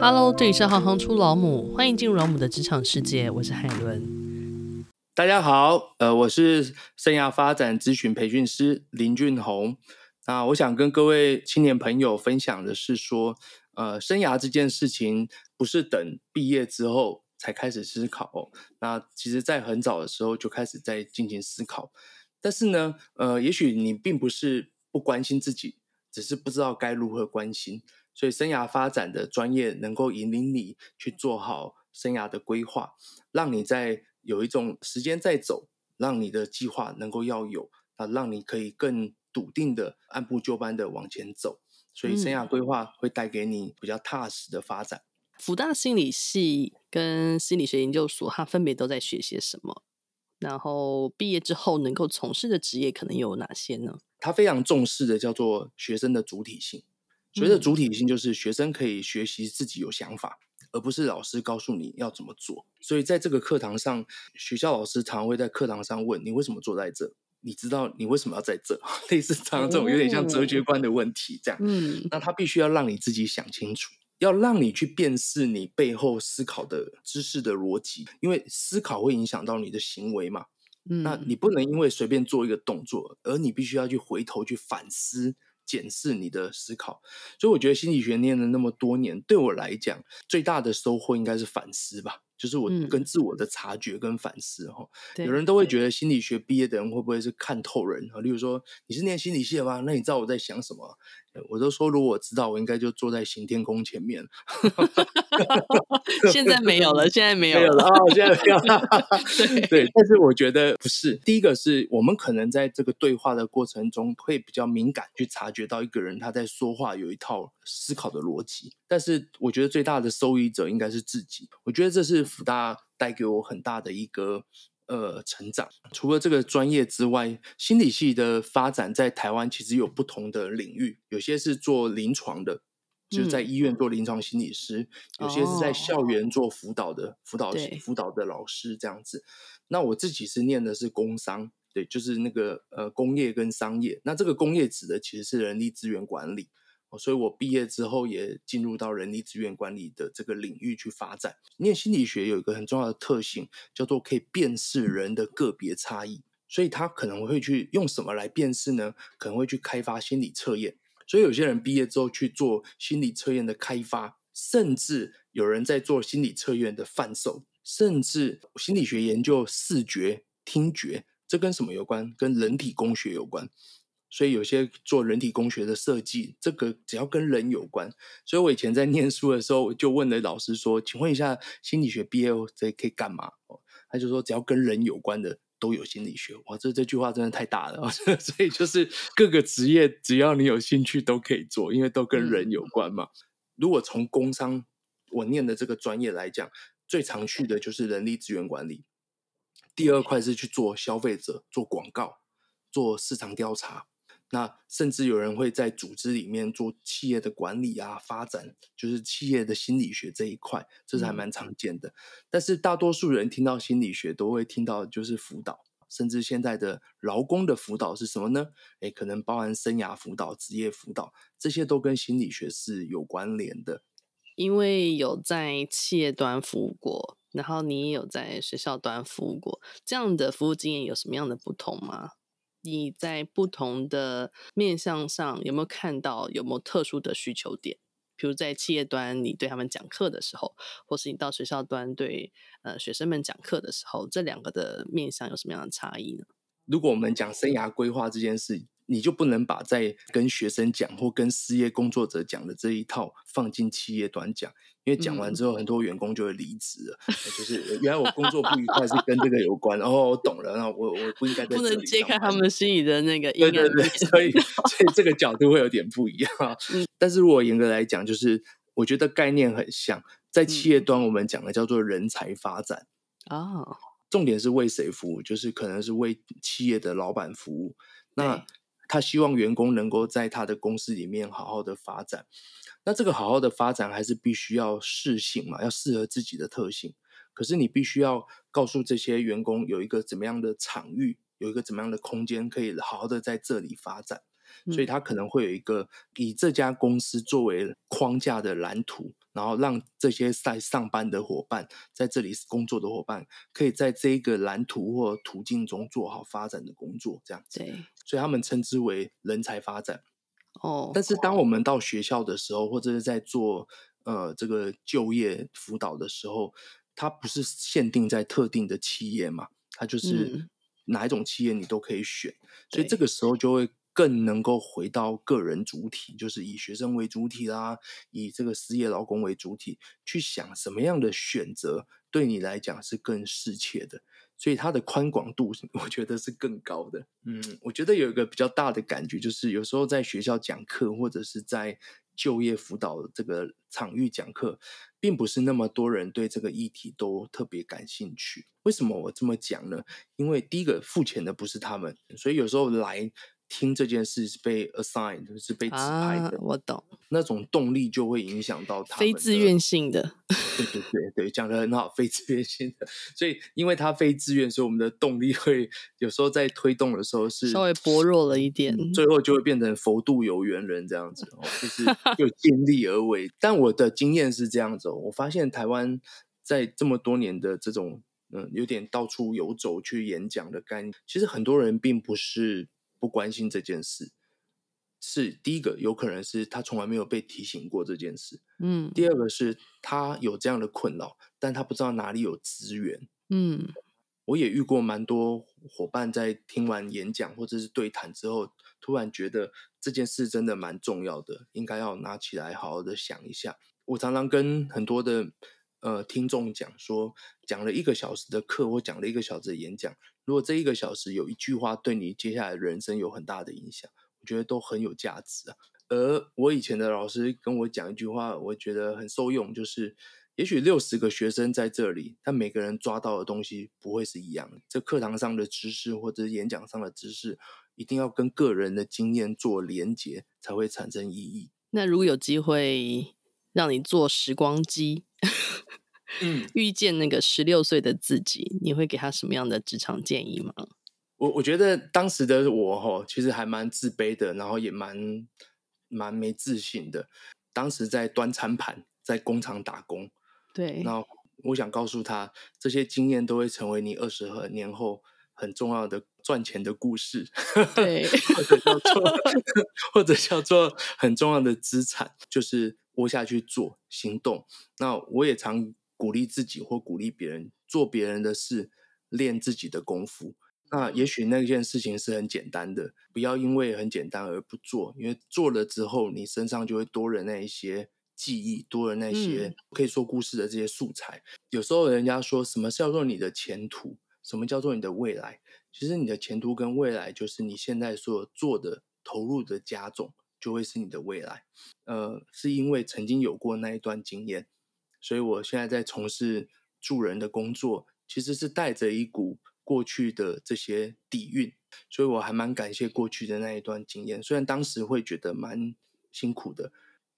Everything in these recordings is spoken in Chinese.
Hello，这里是行行出老母，欢迎进入老母的职场世界，我是海伦。大家好，呃，我是生涯发展咨询培训师林俊宏。那我想跟各位青年朋友分享的是说，呃，生涯这件事情不是等毕业之后才开始思考，那其实在很早的时候就开始在进行思考。但是呢，呃，也许你并不是不关心自己，只是不知道该如何关心。所以，生涯发展的专业能够引领你去做好生涯的规划，让你在有一种时间在走，让你的计划能够要有啊，让你可以更笃定的按部就班的往前走。所以，生涯规划会带给你比较踏实的发展。福大心理系跟心理学研究所，它分别都在学些什么？然后毕业之后能够从事的职业可能有哪些呢？他非常重视的叫做学生的主体性。所谓的主体性，就是学生可以学习自己有想法，而不是老师告诉你要怎么做。所以在这个课堂上，学校老师常会在课堂上问你为什么坐在这？你知道你为什么要在这？类似常常这种有点像哲学观的问题这样。嗯，那他必须要让你自己想清楚，要让你去辨识你背后思考的知识的逻辑，因为思考会影响到你的行为嘛。嗯，那你不能因为随便做一个动作，而你必须要去回头去反思。检视你的思考，所以我觉得心理学念了那么多年，对我来讲最大的收获应该是反思吧。就是我跟自我的察觉跟反思哈，嗯、有人都会觉得心理学毕业的人会不会是看透人啊？例如说你是念心理系的吗？那你知道我在想什么？我都说如果我知道，我应该就坐在行天宫前面。现在没有了，现在没有了，现在没有了。对对，但是我觉得不是。第一个是我们可能在这个对话的过程中会比较敏感，去察觉到一个人他在说话有一套思考的逻辑。但是我觉得最大的受益者应该是自己。我觉得这是。福大带给我很大的一个呃成长。除了这个专业之外，心理系的发展在台湾其实有不同的领域，有些是做临床的，就是在医院做临床心理师；嗯、有些是在校园做辅导的辅导辅对导的老师这样子。那我自己是念的是工商，对，就是那个呃工业跟商业。那这个工业指的其实是人力资源管理。所以我毕业之后也进入到人力资源管理的这个领域去发展。念心理学有一个很重要的特性，叫做可以辨识人的个别差异。所以他可能会去用什么来辨识呢？可能会去开发心理测验。所以有些人毕业之后去做心理测验的开发，甚至有人在做心理测验的贩售，甚至心理学研究视觉、听觉，这跟什么有关？跟人体工学有关。所以有些做人体工学的设计，这个只要跟人有关。所以我以前在念书的时候，就问了老师说：“请问一下，心理学毕业后这可以干嘛？”他就说：“只要跟人有关的都有心理学。”哇，这这句话真的太大了。所以就是各个职业只要你有兴趣都可以做，因为都跟人有关嘛。如果从工商我念的这个专业来讲，最常去的就是人力资源管理。第二块是去做消费者、做广告、做市场调查。那甚至有人会在组织里面做企业的管理啊，发展就是企业的心理学这一块，这是还蛮常见的。嗯、但是大多数人听到心理学都会听到就是辅导，甚至现在的劳工的辅导是什么呢？诶，可能包含生涯辅导、职业辅导，这些都跟心理学是有关联的。因为有在企业端服务过，然后你也有在学校端服务过，这样的服务经验有什么样的不同吗？你在不同的面向上有没有看到有没有特殊的需求点？比如在企业端，你对他们讲课的时候，或是你到学校端对呃学生们讲课的时候，这两个的面向有什么样的差异呢？如果我们讲生涯规划这件事，你就不能把在跟学生讲或跟失业工作者讲的这一套放进企业端讲。因为讲完之后，很多员工就会离职了。嗯、就是原来我工作不愉快是跟这个有关，然后我懂了，那我我不应该不能揭开他们心里的那个阴影。对对对，所以所以这个角度会有点不一样。嗯、但是如果严格来讲，就是我觉得概念很像，在企业端我们讲的叫做人才发展啊，嗯、重点是为谁服务？就是可能是为企业的老板服务。那他希望员工能够在他的公司里面好好的发展。那这个好好的发展还是必须要适性嘛，要适合自己的特性。可是你必须要告诉这些员工有一个怎么样的场域，有一个怎么样的空间，可以好好的在这里发展。所以他可能会有一个以这家公司作为框架的蓝图，然后让这些在上班的伙伴，在这里工作的伙伴，可以在这一个蓝图或途径中做好发展的工作，这样子。对，所以他们称之为人才发展。哦，但是当我们到学校的时候，或者是在做呃这个就业辅导的时候，它不是限定在特定的企业嘛？它就是哪一种企业你都可以选，嗯、所以这个时候就会更能够回到个人主体，就是以学生为主体啦，以这个失业劳工为主体去想什么样的选择对你来讲是更适切的。所以它的宽广度，我觉得是更高的。嗯，我觉得有一个比较大的感觉，就是有时候在学校讲课，或者是在就业辅导这个场域讲课，并不是那么多人对这个议题都特别感兴趣。为什么我这么讲呢？因为第一个付钱的不是他们，所以有时候来。听这件事是被 assigned，是被指派的。啊，我懂。那种动力就会影响到他。非自愿性的。对对对对，讲的很好，非自愿性的。所以，因为他非自愿，所以我们的动力会有时候在推动的时候是稍微薄弱了一点，最后就会变成佛度有缘人这样子，就是 就尽力而为。但我的经验是这样子，我发现台湾在这么多年的这种嗯，有点到处游走去演讲的概念，其实很多人并不是。不关心这件事，是第一个，有可能是他从来没有被提醒过这件事。嗯，第二个是他有这样的困扰，但他不知道哪里有资源。嗯，我也遇过蛮多伙伴在听完演讲或者是对谈之后，突然觉得这件事真的蛮重要的，应该要拿起来好好的想一下。我常常跟很多的呃听众讲说，讲了一个小时的课或讲了一个小时的演讲。如果这一个小时有一句话对你接下来人生有很大的影响，我觉得都很有价值啊。而我以前的老师跟我讲一句话，我觉得很受用，就是也许六十个学生在这里，但每个人抓到的东西不会是一样的。这课堂上的知识或者演讲上的知识，一定要跟个人的经验做连结，才会产生意义。那如果有机会让你做时光机？嗯，遇见那个十六岁的自己，你会给他什么样的职场建议吗？我我觉得当时的我哈，其实还蛮自卑的，然后也蛮蛮没自信的。当时在端餐盘，在工厂打工，对。然后我想告诉他，这些经验都会成为你二十年后很重要的赚钱的故事，对，或者叫做 或者叫做很重要的资产，就是活下去做行动。那我也常。鼓励自己或鼓励别人做别人的事，练自己的功夫。那也许那件事情是很简单的，不要因为很简单而不做，因为做了之后，你身上就会多了那一些记忆，多了那些可以说故事的这些素材。嗯。有时候人家说什么叫做你的前途，什么叫做你的未来？其实你的前途跟未来，就是你现在所做的投入的加总，就会是你的未来。呃，是因为曾经有过那一段经验。所以我现在在从事助人的工作，其实是带着一股过去的这些底蕴，所以我还蛮感谢过去的那一段经验，虽然当时会觉得蛮辛苦的。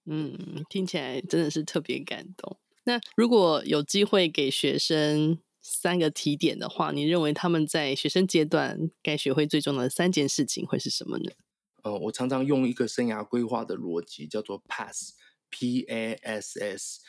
嗯，听起来真的是特别感动。那如果有机会给学生三个提点的话，你认为他们在学生阶段该学会最重要的三件事情会是什么呢？呃，我常常用一个生涯规划的逻辑，叫做 PASS，P A S S。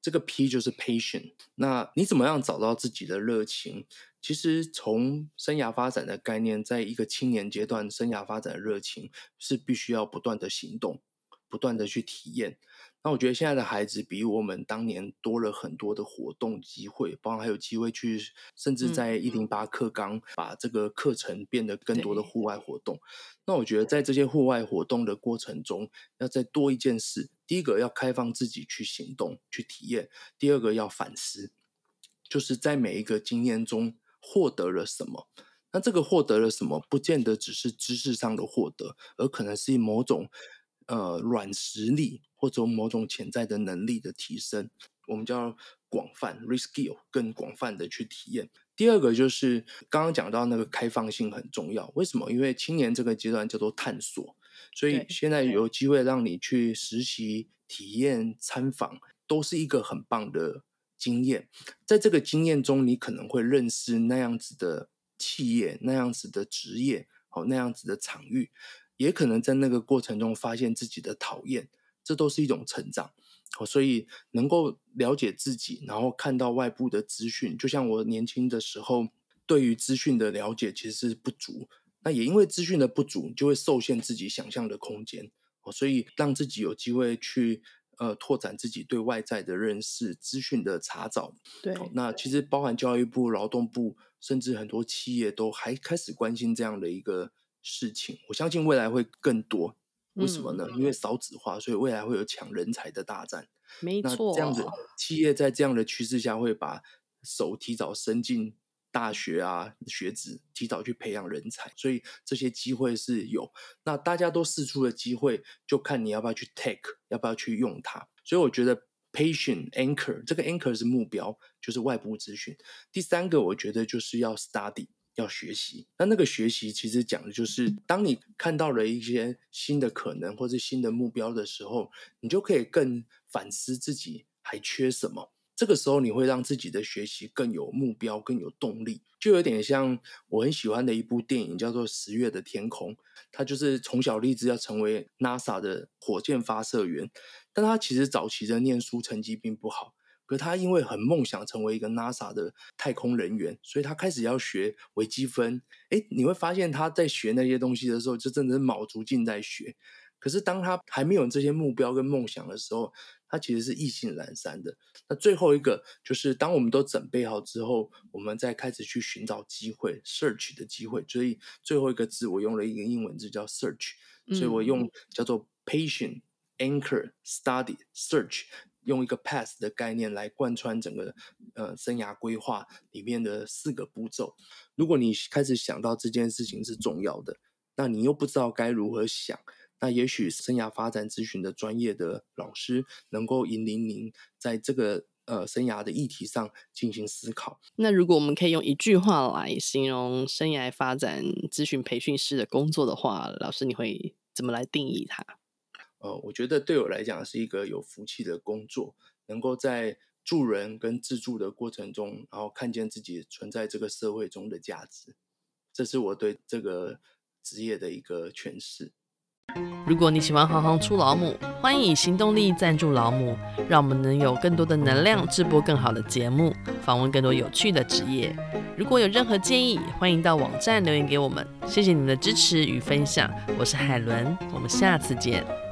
这个 P 就是 patient。那你怎么样找到自己的热情？其实从生涯发展的概念，在一个青年阶段，生涯发展的热情是必须要不断的行动，不断的去体验。那我觉得现在的孩子比我们当年多了很多的活动机会，包括还有机会去，甚至在一零八课纲把这个课程变得更多的户外活动。那我觉得在这些户外活动的过程中，要再多一件事：第一个要开放自己去行动、去体验；第二个要反思，就是在每一个经验中获得了什么。那这个获得了什么，不见得只是知识上的获得，而可能是某种。呃，软实力或者某种潜在的能力的提升，我们叫广泛 reskill，更广泛的去体验。第二个就是刚刚讲到那个开放性很重要，为什么？因为青年这个阶段叫做探索，所以现在有机会让你去实习、体验、参访，都是一个很棒的经验。在这个经验中，你可能会认识那样子的企业、那样子的职业，好，那样子的场域。也可能在那个过程中发现自己的讨厌，这都是一种成长。所以能够了解自己，然后看到外部的资讯，就像我年轻的时候，对于资讯的了解其实是不足。那也因为资讯的不足，就会受限自己想象的空间。所以让自己有机会去呃拓展自己对外在的认识、资讯的查找。对，那其实包含教育部、劳动部，甚至很多企业都还开始关心这样的一个事情。我相信未来会更多。为什么呢？嗯、因为少子化，所以未来会有抢人才的大战。没错，这样子企业在这样的趋势下，会把手提早伸进大学啊，学子提早去培养人才，所以这些机会是有。那大家都试出了机会，就看你要不要去 take，要不要去用它。所以我觉得 patient anchor 这个 anchor 是目标，就是外部资讯。第三个，我觉得就是要 study。要学习，那那个学习其实讲的就是，当你看到了一些新的可能或者新的目标的时候，你就可以更反思自己还缺什么。这个时候，你会让自己的学习更有目标、更有动力。就有点像我很喜欢的一部电影，叫做《十月的天空》。他就是从小立志要成为 NASA 的火箭发射员，但他其实早期的念书成绩并不好。可他因为很梦想成为一个 NASA 的太空人员，所以他开始要学微积分。诶，你会发现他在学那些东西的时候，就真的是卯足劲在学。可是当他还没有这些目标跟梦想的时候，他其实是意兴阑珊的。那最后一个就是，当我们都准备好之后，我们再开始去寻找机会，search 的机会。所以最后一个字我用了一个英文字叫 search，所以我用叫做 patient anchor study search。用一个 path 的概念来贯穿整个呃生涯规划里面的四个步骤。如果你开始想到这件事情是重要的，那你又不知道该如何想，那也许生涯发展咨询的专业的老师能够引领您在这个呃生涯的议题上进行思考。那如果我们可以用一句话来形容生涯发展咨询培训师的工作的话，老师你会怎么来定义它？呃，我觉得对我来讲是一个有福气的工作，能够在助人跟自助的过程中，然后看见自己存在这个社会中的价值，这是我对这个职业的一个诠释。如果你喜欢行行出老母，欢迎以行动力赞助老母，让我们能有更多的能量制播更好的节目，访问更多有趣的职业。如果有任何建议，欢迎到网站留言给我们。谢谢你们的支持与分享，我是海伦，我们下次见。